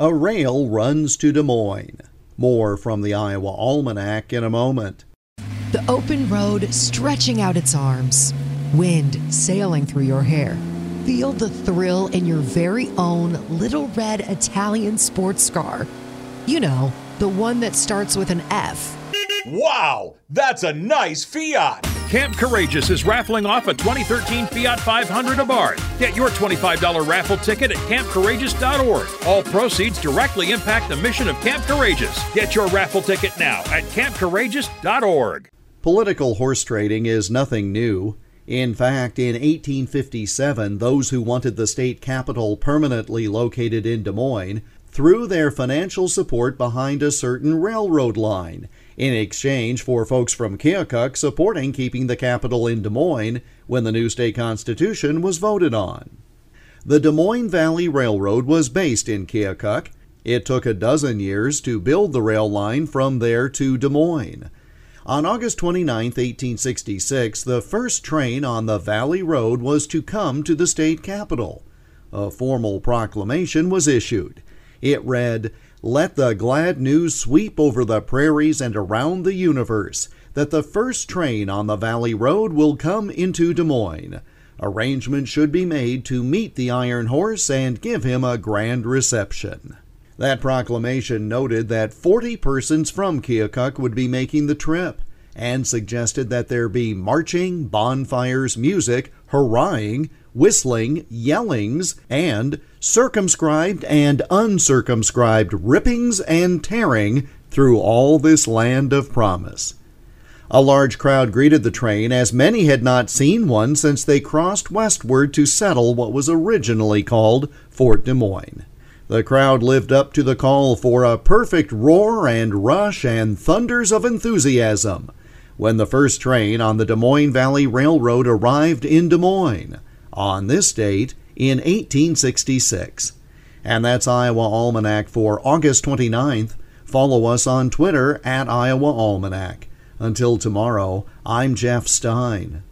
A rail runs to Des Moines. More from the Iowa Almanac in a moment. The open road stretching out its arms, wind sailing through your hair. Feel the thrill in your very own little red Italian sports car. You know, the one that starts with an F. Wow, that's a nice Fiat. Camp Courageous is raffling off a 2013 Fiat 500 Abarth. Get your $25 raffle ticket at campcourageous.org. All proceeds directly impact the mission of Camp Courageous. Get your raffle ticket now at campcourageous.org. Political horse trading is nothing new. In fact, in 1857, those who wanted the state capital permanently located in Des Moines threw their financial support behind a certain railroad line in exchange for folks from Keokuk supporting keeping the capital in Des Moines when the new state constitution was voted on. The Des Moines Valley Railroad was based in Keokuk. It took a dozen years to build the rail line from there to Des Moines. On August 29, 1866, the first train on the Valley Road was to come to the state capital. A formal proclamation was issued. It read, let the glad news sweep over the prairies and around the universe that the first train on the Valley Road will come into Des Moines. Arrangements should be made to meet the Iron Horse and give him a grand reception. That proclamation noted that 40 persons from Keokuk would be making the trip and suggested that there be marching, bonfires, music, hurrahing, whistling, yellings, and circumscribed and uncircumscribed rippings and tearing through all this land of promise. A large crowd greeted the train, as many had not seen one since they crossed westward to settle what was originally called Fort Des Moines. The crowd lived up to the call for a perfect roar and rush and thunders of enthusiasm when the first train on the Des Moines Valley Railroad arrived in Des Moines on this date in 1866. And that's Iowa Almanac for August 29th. Follow us on Twitter at Iowa Almanac. Until tomorrow, I'm Jeff Stein.